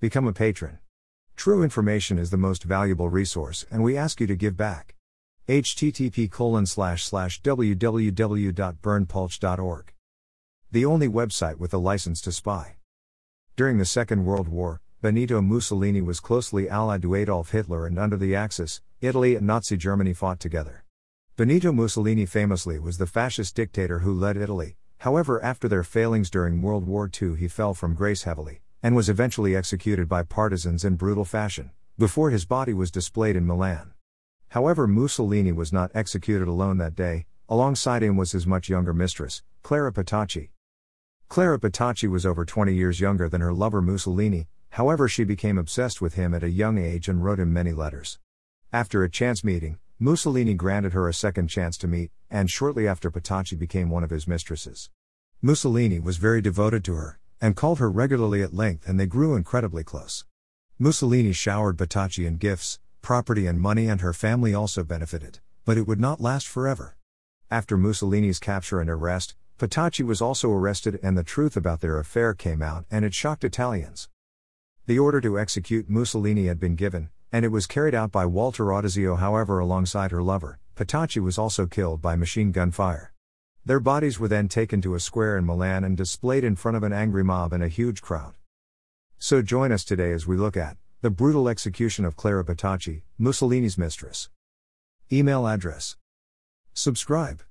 Become a patron. True information is the most valuable resource, and we ask you to give back. http www.berndpulch.org. The only website with a license to spy. During the Second World War, Benito Mussolini was closely allied to Adolf Hitler and under the Axis, Italy and Nazi Germany fought together. Benito Mussolini famously was the fascist dictator who led Italy, however, after their failings during World War II, he fell from grace heavily, and was eventually executed by partisans in brutal fashion, before his body was displayed in Milan. However, Mussolini was not executed alone that day, alongside him was his much younger mistress, Clara Petacci. Clara Petacci was over 20 years younger than her lover Mussolini, however, she became obsessed with him at a young age and wrote him many letters. After a chance meeting, Mussolini granted her a second chance to meet, and shortly after Petacci became one of his mistresses. Mussolini was very devoted to her, and called her regularly at length, and they grew incredibly close. Mussolini showered Petacci in gifts, property, and money, and her family also benefited, but it would not last forever. After Mussolini's capture and arrest, Petacci was also arrested, and the truth about their affair came out, and it shocked Italians. The order to execute Mussolini had been given, and it was carried out by Walter Audisio. However, alongside her lover, Petacci was also killed by machine gun fire. Their bodies were then taken to a square in Milan and displayed in front of an angry mob and a huge crowd. So join us today as we look at the brutal execution of Clara Petacci, Mussolini's mistress. Email address. Subscribe.